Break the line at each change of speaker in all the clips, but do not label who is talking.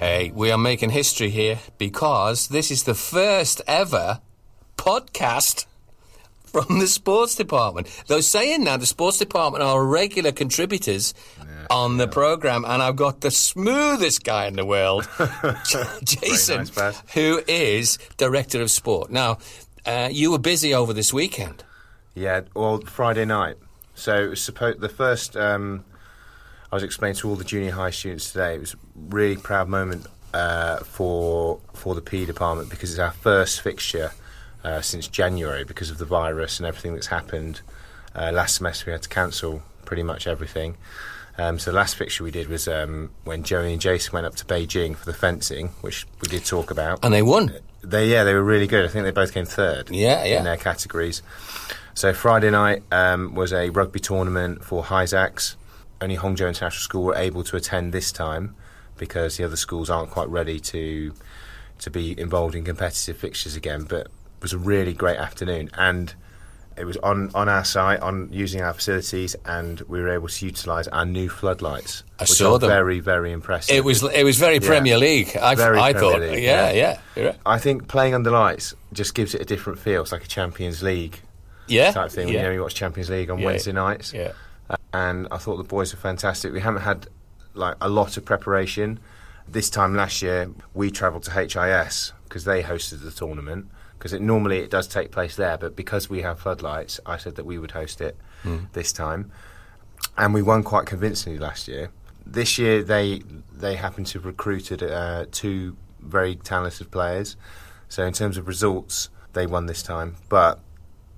Hey, we are making history here because this is the first ever podcast from the sports department. Though saying that, the sports department are regular contributors on the program, and I've got the smoothest guy in the world, Jason,
nice,
who is director of sport. Now, uh, you were busy over this weekend.
Yeah, well, Friday night. So it was supposed the first. Um, I was explaining to all the junior high students today. It was a really proud moment uh, for for the PE department because it's our first fixture uh, since January because of the virus and everything that's happened. Uh, last semester we had to cancel pretty much everything. Um, so the last fixture we did was um, when Joey and Jason went up to Beijing for the fencing, which we did talk about.
And they won.
They yeah, they were really good. I think they both came third.
Yeah, yeah.
In their categories. So Friday night um, was a rugby tournament for HISAC. Only Hongzhou International School were able to attend this time because the other schools aren't quite ready to to be involved in competitive fixtures again. But it was a really great afternoon, and it was on, on our site, on using our facilities, and we were able to utilise our new floodlights.
I
which
saw
are
them.
Very, very impressive.
It was it was very Premier League. I,
Very
I
Premier
thought,
League,
yeah,
yeah.
yeah, right.
I think playing under lights just gives it a different feel. It's like a Champions League
yeah,
type thing.
Yeah.
You know, you watch Champions League on
Yeah.
Wednesday nights.
yeah.
And I thought the boys were fantastic. We haven't had like a lot of preparation. This time last year, we travelled to HIS because they hosted the tournament. Because it, normally it does take place there, but because we have floodlights, I said that we would host it this time, and we won quite convincingly last year. This year, they they happened to have recruited uh, two very talented players. So in terms of results, they won this time, but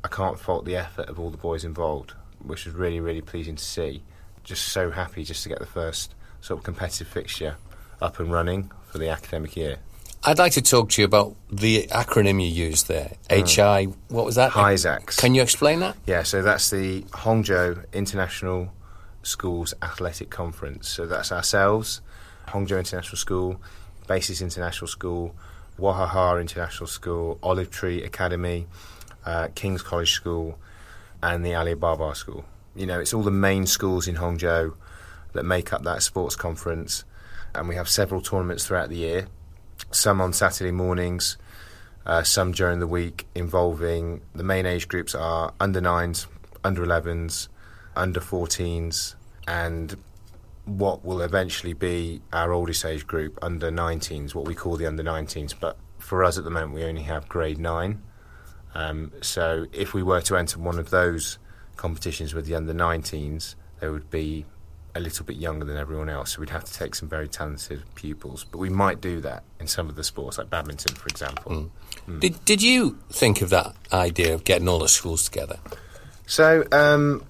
I can't fault the effort of all the boys involved, which was really, really pleasing to see. Just so happy just to get the first sort of competitive fixture up and running for the academic year.
I'd like to talk to you about the acronym you used there. HI, what was that?
HISAC.
Can you explain that?
Yeah, so that's the Hongzhou International Schools Athletic Conference. So that's ourselves, Hongzhou International School, Basis International School, Wahaha International School, Olive Tree Academy, uh, King's College School, and the Alibaba School. You know, it's all the main schools in Hongzhou that make up that sports conference, and we have several tournaments throughout the year. Some on Saturday mornings, uh, some during the week involving the main age groups are under nines, under 11s, under 14s, and what will eventually be our oldest age group, under 19s, what we call the under 19s. But for us at the moment, we only have grade 9. Um, so if we were to enter one of those competitions with the under 19s, they would be a little bit younger than everyone else. So we'd have to take some very talented pupils. But we might do that in some of the sports, like badminton, for example.
Did, did you think of that idea of getting all the schools together?
So um,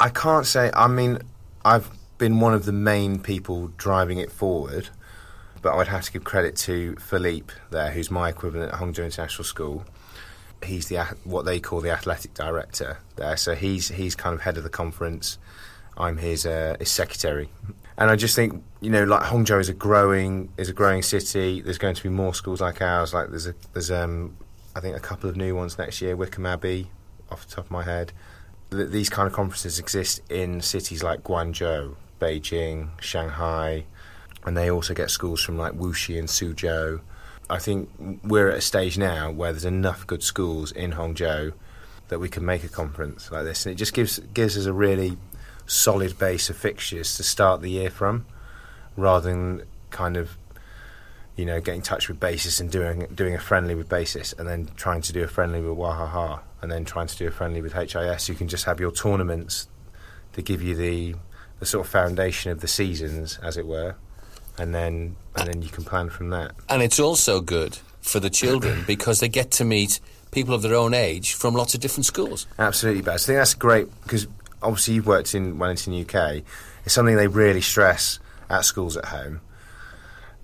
I can't say. I mean, I've been one of the main people driving it forward, but I would have to give credit to Philippe there, who's my equivalent at Hongzhou International School. He's the what they call the athletic director there. So he's he's kind of head of the conference. I'm his uh, his secretary, and I just think you know like Hongzhou is a growing is a growing city. There's going to be more schools like ours. Like there's a there's um I think a couple of new ones next year. Wycombe Abbey, off the top of my head. Th- These kind of conferences exist in cities like Guangzhou, Beijing, Shanghai, and they also get schools from like Wuxi and Suzhou. I think we're at a stage now where there's enough good schools in Hongzhou that we can make a conference like this, and it just gives gives us a really solid base of fixtures to start the year from, rather than kind of you know getting in touch with Basis and doing doing a friendly with Basis, and then trying to do a friendly with Wahaha, and then trying to do a friendly with HIS. You can just have your tournaments to give you the the sort of foundation of the seasons, as it were, and then and then you can plan from that.
And it's also good for the children because they get to meet people of their own age from lots of different schools.
Absolutely, Baz. I think that's great because obviously you've worked in Wellington, UK. It's something they really stress at schools at home.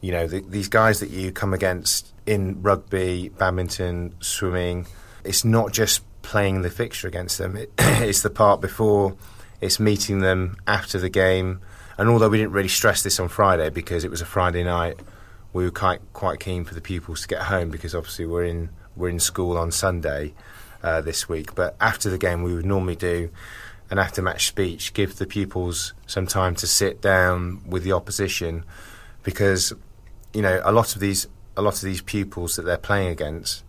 You know, the, these guys that you come against in rugby, badminton, swimming, it's not just playing the fixture against them. It, it's the part before, it's meeting them after the game. And although we didn't really stress this on Friday because it was a Friday night, we were quite quite keen for the pupils to get home because obviously we're in we're in school on Sunday uh, this week. But after the game, we would normally do an after match speech, give the pupils some time to sit down with the opposition because you know a lot of these a lot of these pupils that they're playing against,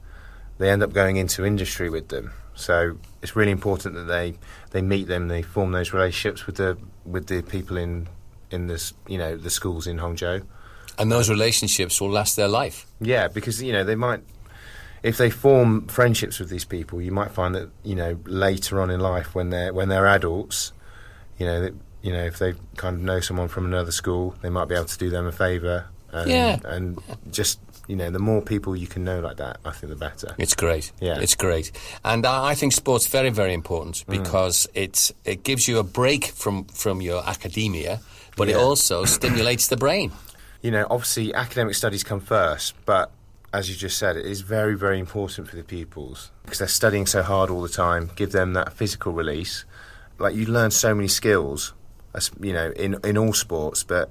they end up going into industry with them. So it's really important that they they meet them, they form those relationships with the with the people in in this you know the schools in Hangzhou.
And those relationships will last their life.
Yeah, because you know they might, if they form friendships with these people, you might find that you know later on in life when they're when they're adults, you know, that, you know if they kind of know someone from another school, they might be able to do them a favour. And,
Yeah.
and just you know, the more people you can know like that, I think the better.
It's great.
Yeah.
It's great. And I, I think sport's very, very important
Mm.
because it's, it gives you a break from, from your academia, but it also stimulates the brain.
you know, obviously academic studies come first, but as you just said, it is very, very important for the pupils because they're studying so hard all the time. Give them that physical release. Like you learn so many skills, you know, in in all sports, but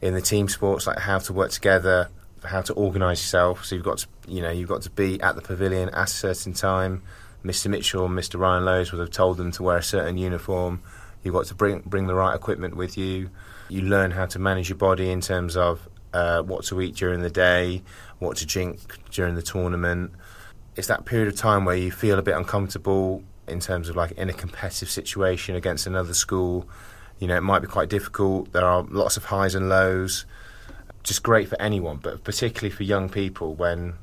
in the team sports, like how to work together, how to organise yourself. So you've got to, you know, you've got to be at the pavilion at a certain time. Mr. Mitchell and Mr. Ryan Lowe's would have told them to wear a certain uniform. You've got to bring bring the right equipment with you. You learn how to manage your body in terms of uh, what to eat during the day, what to drink during the tournament. It's that period of time where you feel a bit uncomfortable in terms of like in a competitive situation against another school. You know, it might be quite difficult. There are lots of highs and lows. Just great for anyone, but particularly for young people when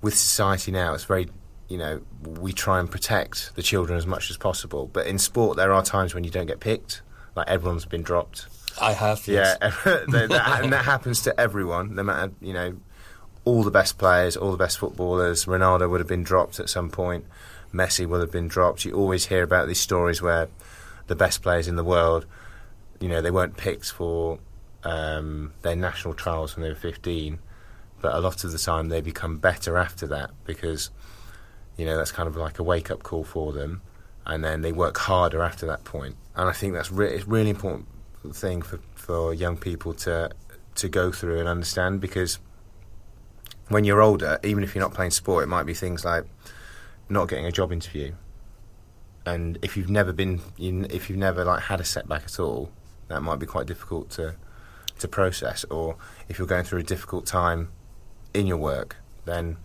with society now, it's very, you know, we try and protect the children as much as possible. But in sport, there are times when you don't get picked. Like everyone's been dropped.
I have. yes.
Yeah, that, that, and that happens to everyone. No matter, you know, all the best players, all the best footballers. Ronaldo would have been dropped at some point. Messi would have been dropped. You always hear about these stories where the best players in the world, you know, they weren't picked for um, their national trials when they were 15, but a lot of the time they become better after that because, you know, that's kind of like a wake up call for them, and then they work harder after that point. And I think that's re- it's really important thing for, for young people to to go through and understand because when you're older, even if you're not playing sport, it might be things like not getting a job interview. And if you've never been, if you've never like had a setback at all, that might be quite difficult to to process. Or if you're going through a difficult time in your work, then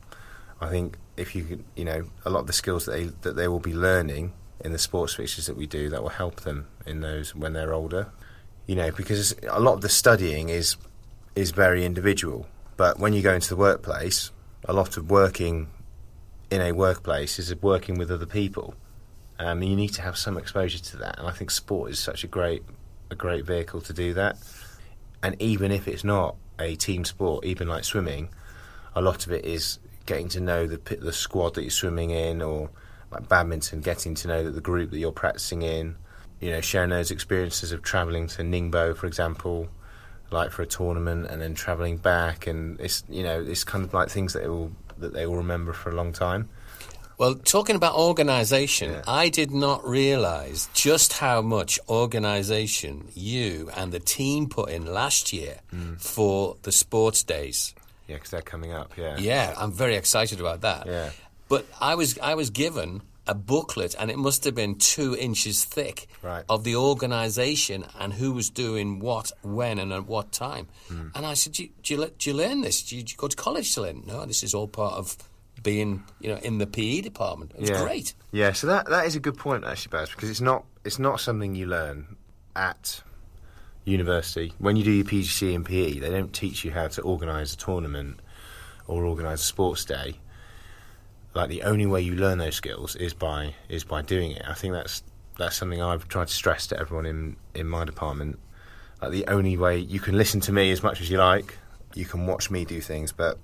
I think if you you know, a lot of the skills that they that they will be learning in the sports fixtures that we do that will help them in those when they're older. You know, because a lot of the studying is is very individual. But when you go into the workplace, a lot of working in a workplace is working with other people. Um, you need to have some exposure to that, and I think sport is such a great a great vehicle to do that. And even if it's not a team sport, even like swimming, a lot of it is getting to know the the squad that you're swimming in, or like badminton, getting to know that the group that you're practicing in. You know, sharing those experiences of travelling to Ningbo, for example, like for a tournament, and then travelling back, and it's you know it's kind of like things that they will that they will remember for a long time.
Well, talking about organisation,
Yeah.
I did not realise just how much organisation you and the team put in last year
Mm.
for the sports days.
Yeah, because they're coming up. Yeah,
Yeah, I'm very excited about that.
Yeah.
But I was I was given a booklet, and it must have been two inches thick
Right.
of the organisation and who was doing what, when, and at what time.
Hmm.
And I said, do you, do, you, do you learn this? Do you, do you go to college to learn? No, this is all part of being, you know, in the PE department. It's
yeah.
great.
Yeah, so that that is a good point actually, Baz, because it's not it's not something you learn at university. When you do your PGCE and PE, they don't teach you how to organise a tournament or organise a sports day. Like the only way you learn those skills is by is by doing it. I think that's that's something I've tried to stress to everyone in in my department. Like the only way you can listen to me as much as you like, you can watch me do things, but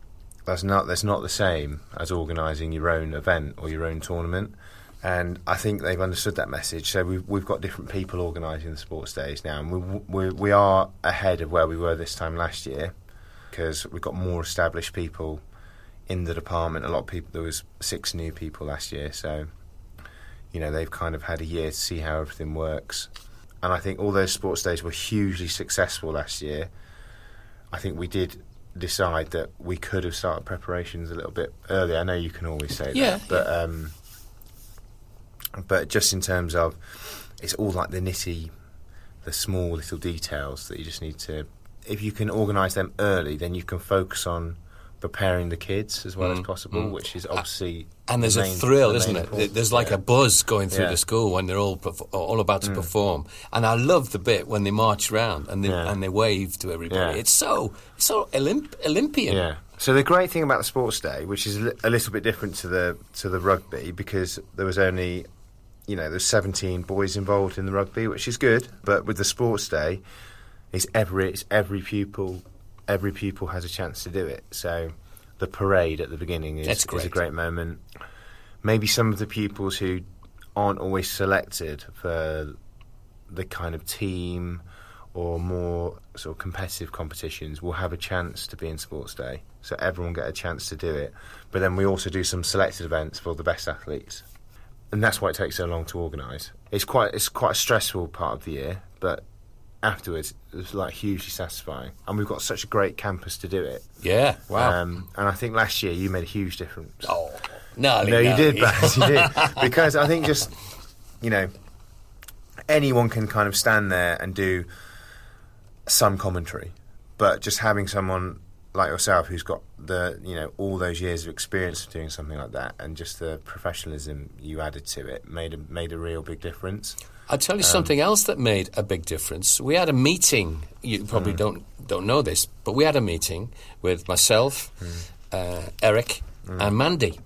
that's not that's not the same as organising your own event or your own tournament. And I think they've understood that message. So we've we've got different people organising the sports days now, and we we we are ahead of where we were this time last year because we've got more established people in the department. A lot of people. There was six new people last year, so you know they've kind of had a year to see how everything works. And I think all those sports days were hugely successful last year. I think we did decide that we could have started preparations a little bit earlier. I know you can always say
Yeah,
that, but um, but just in terms of it's all like the nitty, the small little details that you just need to if you can organise them early, then you can focus on preparing the kids as well as possible, which is obviously
Mm, And there's
the
a thrill,
the
isn't it?
important-
There's like
yeah.
a buzz going through
Yeah. Mm.
the school when they're all all about to perform. And I love the bit when they march around and they
Yeah.
and they wave to everybody. It's so it's so Olymp- Olympian.
Yeah. So the great thing about the sports day, which is a a little bit different to the to the rugby, because there was only, you know, there's 17 boys involved in the rugby, which is good. But with the sports day, it's every it's every pupil, every pupil has a chance to do it. So the parade at the beginning is, is a
great.
great moment. Maybe some of the pupils who aren't always selected for the kind of team or more sort of competitive competitions will have a chance to be in sports day. So everyone get a chance to do it. But then we also do some selected events for the best athletes. And that's why it takes so long to organise. It's quite it's quite a stressful part of the year, but afterwards it was like hugely satisfying. And we've got such a great campus to do it.
Yeah. Wow.
Um, and I think last year you made a huge difference.
oh. No,
No, you did, Baz, you did. Because I think just, you know, anyone can kind of stand there and do some commentary, but just having someone like yourself who's got the, you know, all those years of experience of doing something like that and just the professionalism you added to it made a, made a real big difference.
I'll tell you something else that made a big difference. We had a meeting. You probably don't don't know this, but we had a meeting with myself, uh, Eric, and Mandy,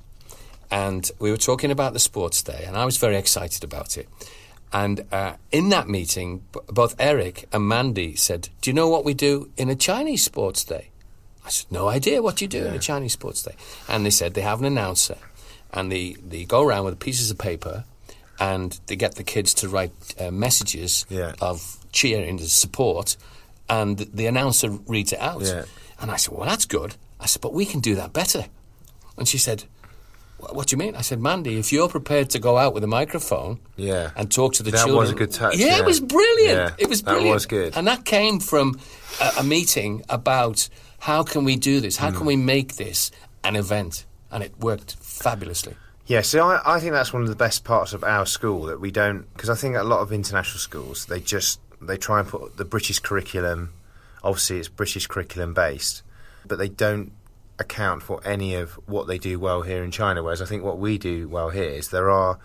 and we were talking about the sports day, and I was very excited about it. And uh, in that meeting, b- both Eric and Mandy said, "Do you know what we do in a Chinese sports day?" I said, "No idea what you do in a Chinese sports day." And they said they have an announcer, and they they go around with pieces of paper, and they get the kids to write uh, messages
Yeah.
of cheer and support, and the announcer reads it out.
Yeah.
And I said, "Well, that's good." I said, "But we can do that better." And she said, "What do you mean?" I said, "Mandy, if you're prepared to go out with a microphone."
Yeah.
and talk to the
That
children.
That was a good touch,
Yeah,
yeah.
it was brilliant.
Yeah,
it was
that
brilliant.
was good.
And that came from a, a meeting about how can we do this? How can mm. we make this an event? And it worked fabulously.
Yeah, so I, I think that's one of the best parts of our school that we don't because I think a lot of international schools they just they try and put the British curriculum. Obviously, it's British curriculum based, but they don't account for any of what they do well here in China. Whereas I think what we do well here is there are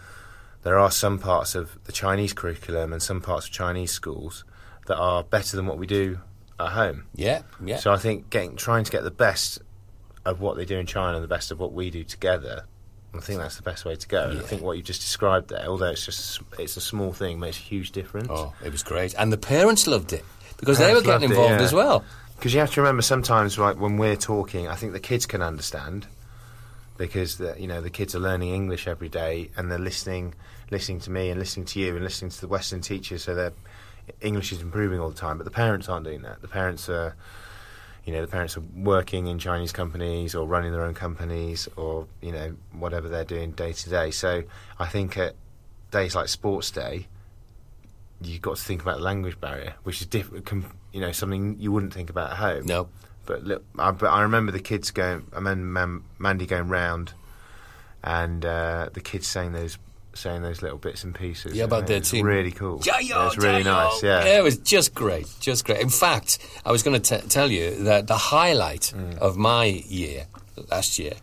there are some parts of the Chinese curriculum and some parts of Chinese schools that are better than what we do at home.
Yeah, yeah.
So I think getting trying to get the best of what they do in China and the best of what we do together. I think that's the best way to go. And I think what you just described there, although it's just it's a small thing, makes a huge difference.
oh, it was great. And the parents loved it because they were getting
loved it,
involved
yeah.
as well.
Because you have to remember sometimes, like when we're talking, I think the kids can understand because the, you know the kids are learning English every day and they're listening, listening to me and listening to you and listening to the Western teachers, so their English is improving all the time. But the parents aren't doing that. The parents are, you know, the parents are working in Chinese companies or running their own companies or you know whatever they're doing day to day. So I think at days like Sports Day, you've got to think about the language barrier, which is different. Com- you know, something you wouldn't think about at home.
No.
But look, I, but I remember the kids going. I remember Mandy going round, and uh, the kids saying those saying those little bits and pieces.
Yeah, about their team.
Really cool.
Jiayou,
Yeah, it's really nice. Yeah.
it was just great, just great. In fact, I was going to tell you that the highlight
Mm.
of my year last year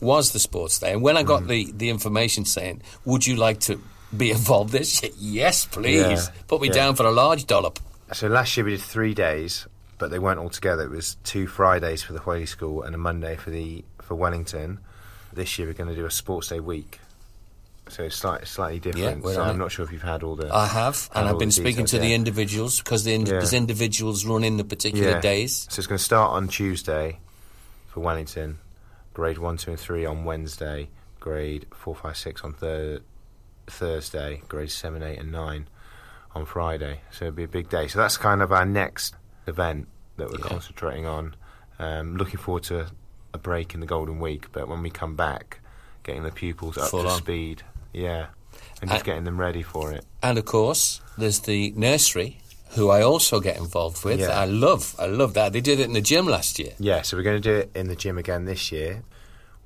was the sports day. And when I got
Mm.
the, the information saying, "Would you like to be involved this year?" Yes, please.
Yeah,
Put me
yeah.
down for a large dollop.
So last year we did three days, but they weren't all together. It was two Fridays for the Huili School and a Monday for the for Wellington. This year we're going to do a sports day week, so it's slightly slightly different.
we're
so I'm
it.
not sure if you've had all the.
I have, and I've been speaking
details,
to the individuals because the ind-
Yeah.
there's individuals running the particular
Yeah.
days.
So it's going to start on Tuesday for Wellington, grade one, two, and three on Wednesday, grade four, five, six on thir- Thursday, grade seven, eight, and nine on Friday. So it'll be a big day. So that's kind of our next event that we're
Yeah.
concentrating on. Um, looking forward to a break in the Golden Week, but when we come back, getting the pupils up
Full
to
on.
speed, yeah, and just
Uh,
getting them ready for it.
And of course, there's the nursery, who I also get involved with.
Yeah.
I love, I love that. They did it in the gym last year.
Yeah, so we're going to do it in the gym again this year.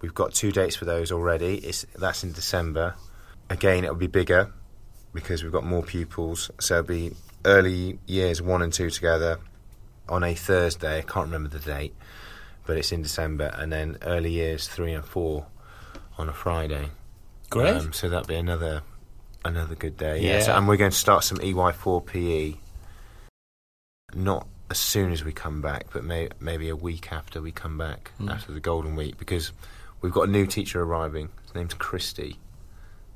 We've got two dates for those already. It's that's in December. Again, it'll be bigger because we've got more pupils. So it'll be early years one and two together, on a Thursday. I can't remember the date, but it's in December. And then early years three and four on a Friday.
Great.
Um, so that'd be another another good day.
Yeah.
So, and we're going to start some EY4 PE. Not as soon as we come back, but may, maybe a week after we come back
Mm.
after the Golden Week, because we've got a new teacher arriving. His name's Christy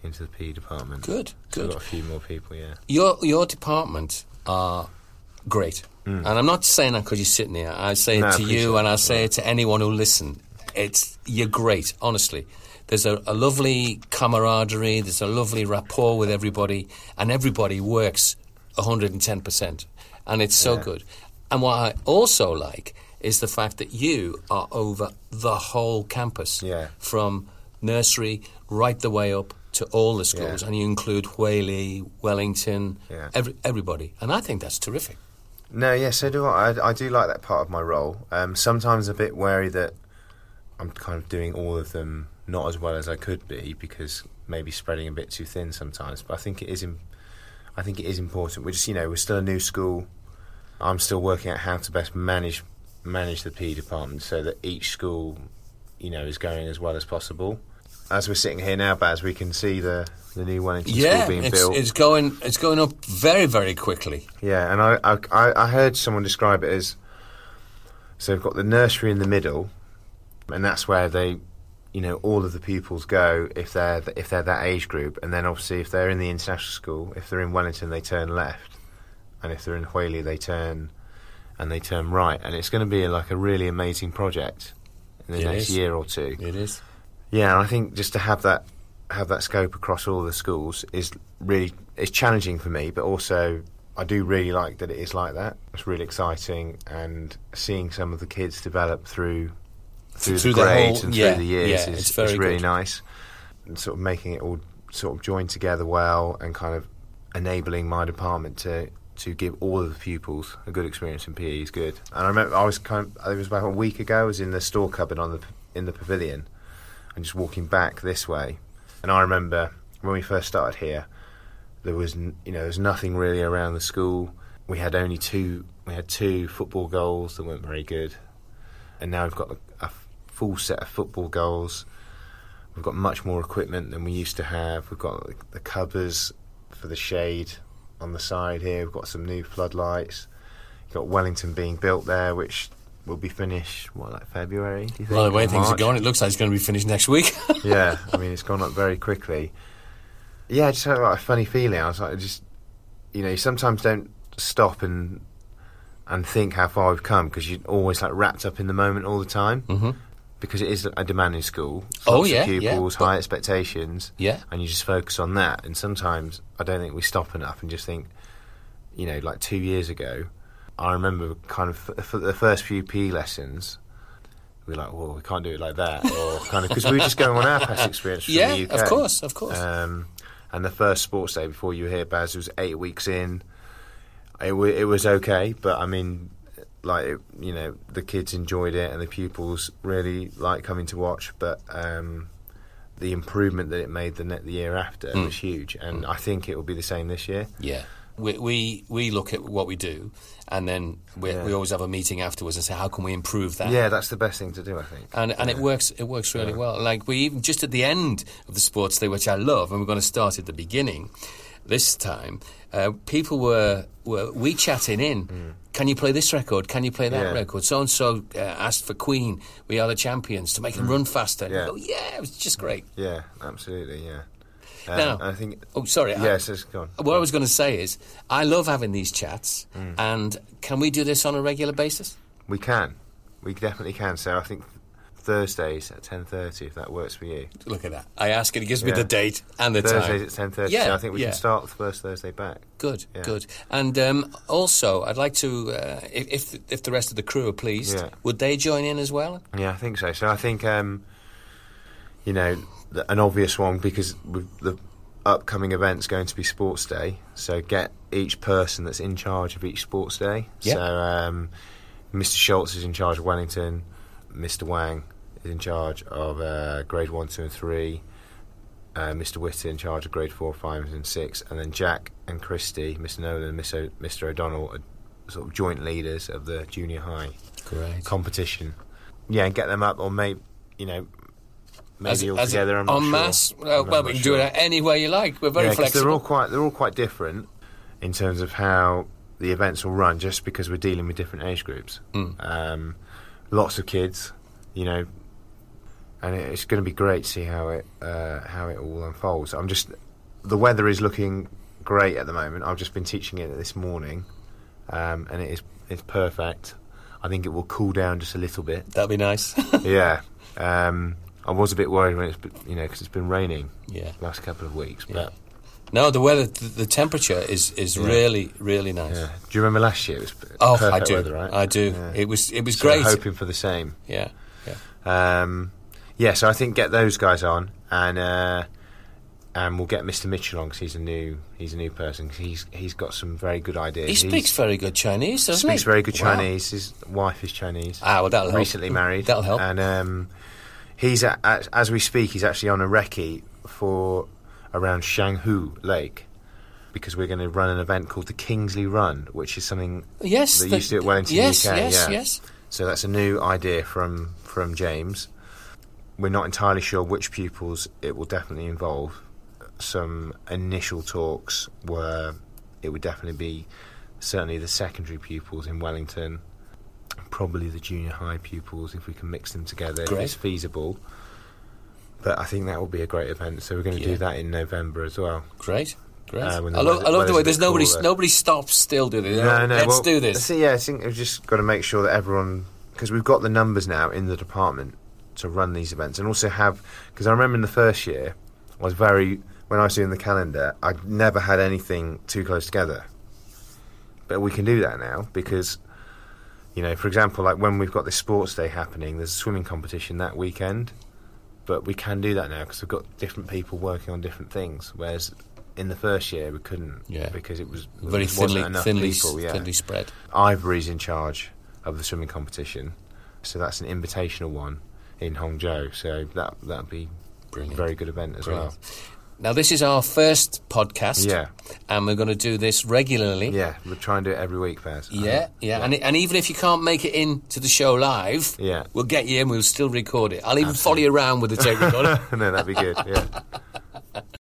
into the PE department.
good,
So
good.
we've got a few more people. Yeah.
Your your department are great, and I'm not saying that because you're sitting here. I say it
No, I
to you, and I say it to anyone who listen. It's you're great, honestly. There's a, a lovely camaraderie. There's a lovely rapport with everybody, and everybody works 110 percent, and it's so
Yeah.
good. And what I also like is the fact that you are over the whole campus,
Yeah.
from nursery right the way up to all the schools,
Yeah.
and you include Huili, Wellington,
Yeah.
every, everybody, and I think that's terrific.
No, yeah, so do I. I, I do like that part of my role. Um, sometimes a bit wary that I'm kind of doing all of them not as well as I could be because maybe spreading a bit too thin sometimes. But I think it is. Im- I think it is important. We're just, you know, we're still a new school. I'm still working out how to best manage manage the PE department so that each school, you know, is going as well as possible. As we're sitting here now, Baz, we can see the the new Wellington
Yeah,
school being
it's,
built.
it's going it's going up very very quickly.
Yeah, and I, I I I heard someone describe it as so we've got the nursery in the middle, and that's where they, you know, all of the pupils go if they're th- if they're that age group, and then obviously if they're in the international school, if they're in Wellington, they turn left, and if they're in Huili, they turn and they turn right, and it's going to be like a really amazing project in the
It
next
is.
year or two.
It is.
Yeah, and I think just to have that have that scope across all the schools is really it's challenging for me, but also I do really like that it is like that. It's really exciting, and seeing some of the kids develop through through,
Through
the grades
whole-
and
yeah,
through the years
yeah,
is,
it's very
is really
good.
nice, and sort of making it all sort of join together well, and kind of enabling my department to. To give all of the pupils a good experience in PE is good, and I remember I was kind of it was about a week ago. I was in the store cupboard on the in the pavilion, and just walking back this way. And I remember when we first started here, there was you know there was nothing really around the school. We had only two we had two football goals that weren't very good, and now we've got a, a full set of football goals. We've got much more equipment than we used to have. We've got the covers for the shade on the side here. We've got some new floodlights. You've got Wellington being built there, which will be finished what like February. Do you think?
Well, the way things are going, it looks like it's going to be finished next week.
yeah, I mean, it's gone up very quickly. Yeah, I just had like a funny feeling. I was like, I just, you know, you sometimes don't stop and and think how far we've come because you're always like wrapped up in the moment all the time
hmm
because it is a demanding school.
Oh, yeah, yeah,
pupils,
but-
high expectations,
Yeah.
and you just focus on that. And sometimes I don't think we stop enough and just think, you know, like two years ago, I remember kind of f- for the first few PE lessons. We were like, well, we can't do it like that, or kind of because we were just going on our past experience from
Yeah,
the UK.
of course, of course.
Um, and the first sports day before you were here, Baz, was eight weeks in. It, w- it was okay, but I mean, like it, you know, the kids enjoyed it, and the pupils really like coming to watch. But um, the improvement that it made the, the year after
Mm.
was huge, and I think it will be the same this year.
Yeah. We, we we look at what we do, and then we,
Yeah.
we always have a meeting afterwards and say how can we improve that.
Yeah, that's the best thing to do, I think.
And and it works it works really well. Like we even just at the end of the sports day, which I love, and we're going to start at the beginning this time. Uh, people were were we chatting in. Can you play this record? Can you play that
Mm. Yeah.
record? So and so asked for Queen. We are the champions to make them run faster.
Mm. Yeah.
go, yeah, it was just great.
Yeah, absolutely. Yeah. Um,
Now-
I think.
Oh, sorry. I-
Yes, it's gone.
what I was going to say is, I love having these chats,
Mm.
and can we do this on a regular basis?
We can. We definitely can. So I think Thursdays at ten thirty, if that works for you.
Look at that. I ask it, it gives me the date and the
Thursdays
time.
at ten thirty.
Yeah,
so I think we
yeah.
can start the first Thursday back.
Good,
Yeah.
good. And um, also, I'd like to, uh, if, if if the rest of the crew are pleased,
Yeah.
would they join in as well?
Yeah, I think so. So I think, um, you know, an obvious one because with the upcoming event's going to be Sports Day. So get each person that's in charge of each Sports Day.
Yeah.
So um, Mr. Schultz is in charge of Wellington. Mr. Wang is in charge of uh, Grade One, Two, and Three. Uh, Mr. Witter in charge of Grade Four, Five, and Six, and then Jack and Christy, Mr. Nolan and Mr. O- Mr. O'Donnell are sort of joint leaders of the junior high
Great.
competition. Yeah, and get them up, or maybe you know, maybe
As-
all
as
together. I'm not
en
sure.
masse? Well, well we can
sure.
do it any way you like. We're very
Yeah,
flexible.
They're all quite they're all quite different in terms of how the events will run, just because we're dealing with different age groups.
Mm.
Um, lots of kids, you know, and it's going to be great to see how it uh, how it all unfolds. I'm just the weather is looking great at the moment. I've just been teaching it this morning, um, and it is it's perfect. I think it will cool down just a little bit.
That'd be nice.
yeah. Um, I was a bit worried when it's been- you know because it's been raining
yeah.
last couple of weeks,
Yeah.
but.
No, the weather, the, temperature is, is
Yeah.
really, really nice.
Yeah. Do you remember last year? It was
Oh, I do.
weather, right?
I do. It was it was
So
great.
hoping for the same.
Yeah. Yeah.
Um, yeah, so I think get those guys on, and uh, and we'll get Mr. Mitchell on because he's a new he's a new person. 'cause he's he's got some very good ideas.
He speaks
He's-
very good Chinese, doesn't
speaks
he?
very good
Wow.
Chinese. His wife is Chinese.
Ah, well, that'll help.
recently married.
That'll help.
And um, he's at, at, as we speak, he's actually on a recce for around Xianghu Lake because we're going to run an event called the Kingsley Run, which is something
Yes.
They
the-
used to at Wellington
yes,
UK,
Yes,
yeah.
yes.
So that's a new idea from from James. We're not entirely sure which pupils it will definitely involve. Some initial talks were it would definitely be certainly the secondary pupils in Wellington, probably the junior high pupils if we can mix them together
Great.
if it's feasible. But I think that will be a great event. So we're going to
Yeah.
do that in November as well.
Great. Great.
Uh,
I love, I love the way there's nobody
cooler.
nobody stops still, do they?
No, no.
Let's
well,
do this.
yeah, I think we've just got to make sure that everyone, because we've got the numbers now in the department to run these events, and also have. Because I remember in the first year, I was very when I was doing the calendar, I never had anything too close together. But we can do that now because, you know, for example, like when we've got this sports day happening, there's a swimming competition that weekend. But we can do that now because we've got different people working on different things. Whereas in the first year we couldn't,
Yeah.
because it was
Very thinly, thinly,
people. Yeah.
thinly spread.
Ivory's in charge of the swimming competition, so that's an invitational one in Hangzhou. So that that'd be a very good event as
Brilliant.
well.
Now, this is our first podcast.
Yeah,
And we're going to do this regularly.
yeah, we'll try and do it every week, Baz.
Yeah, yeah, And, and even if you can't make it in to the show live,
Yeah.
we'll get you in. We'll still record it. I'll even follow you around with the tape recorder.
no, that'd be good. Yeah.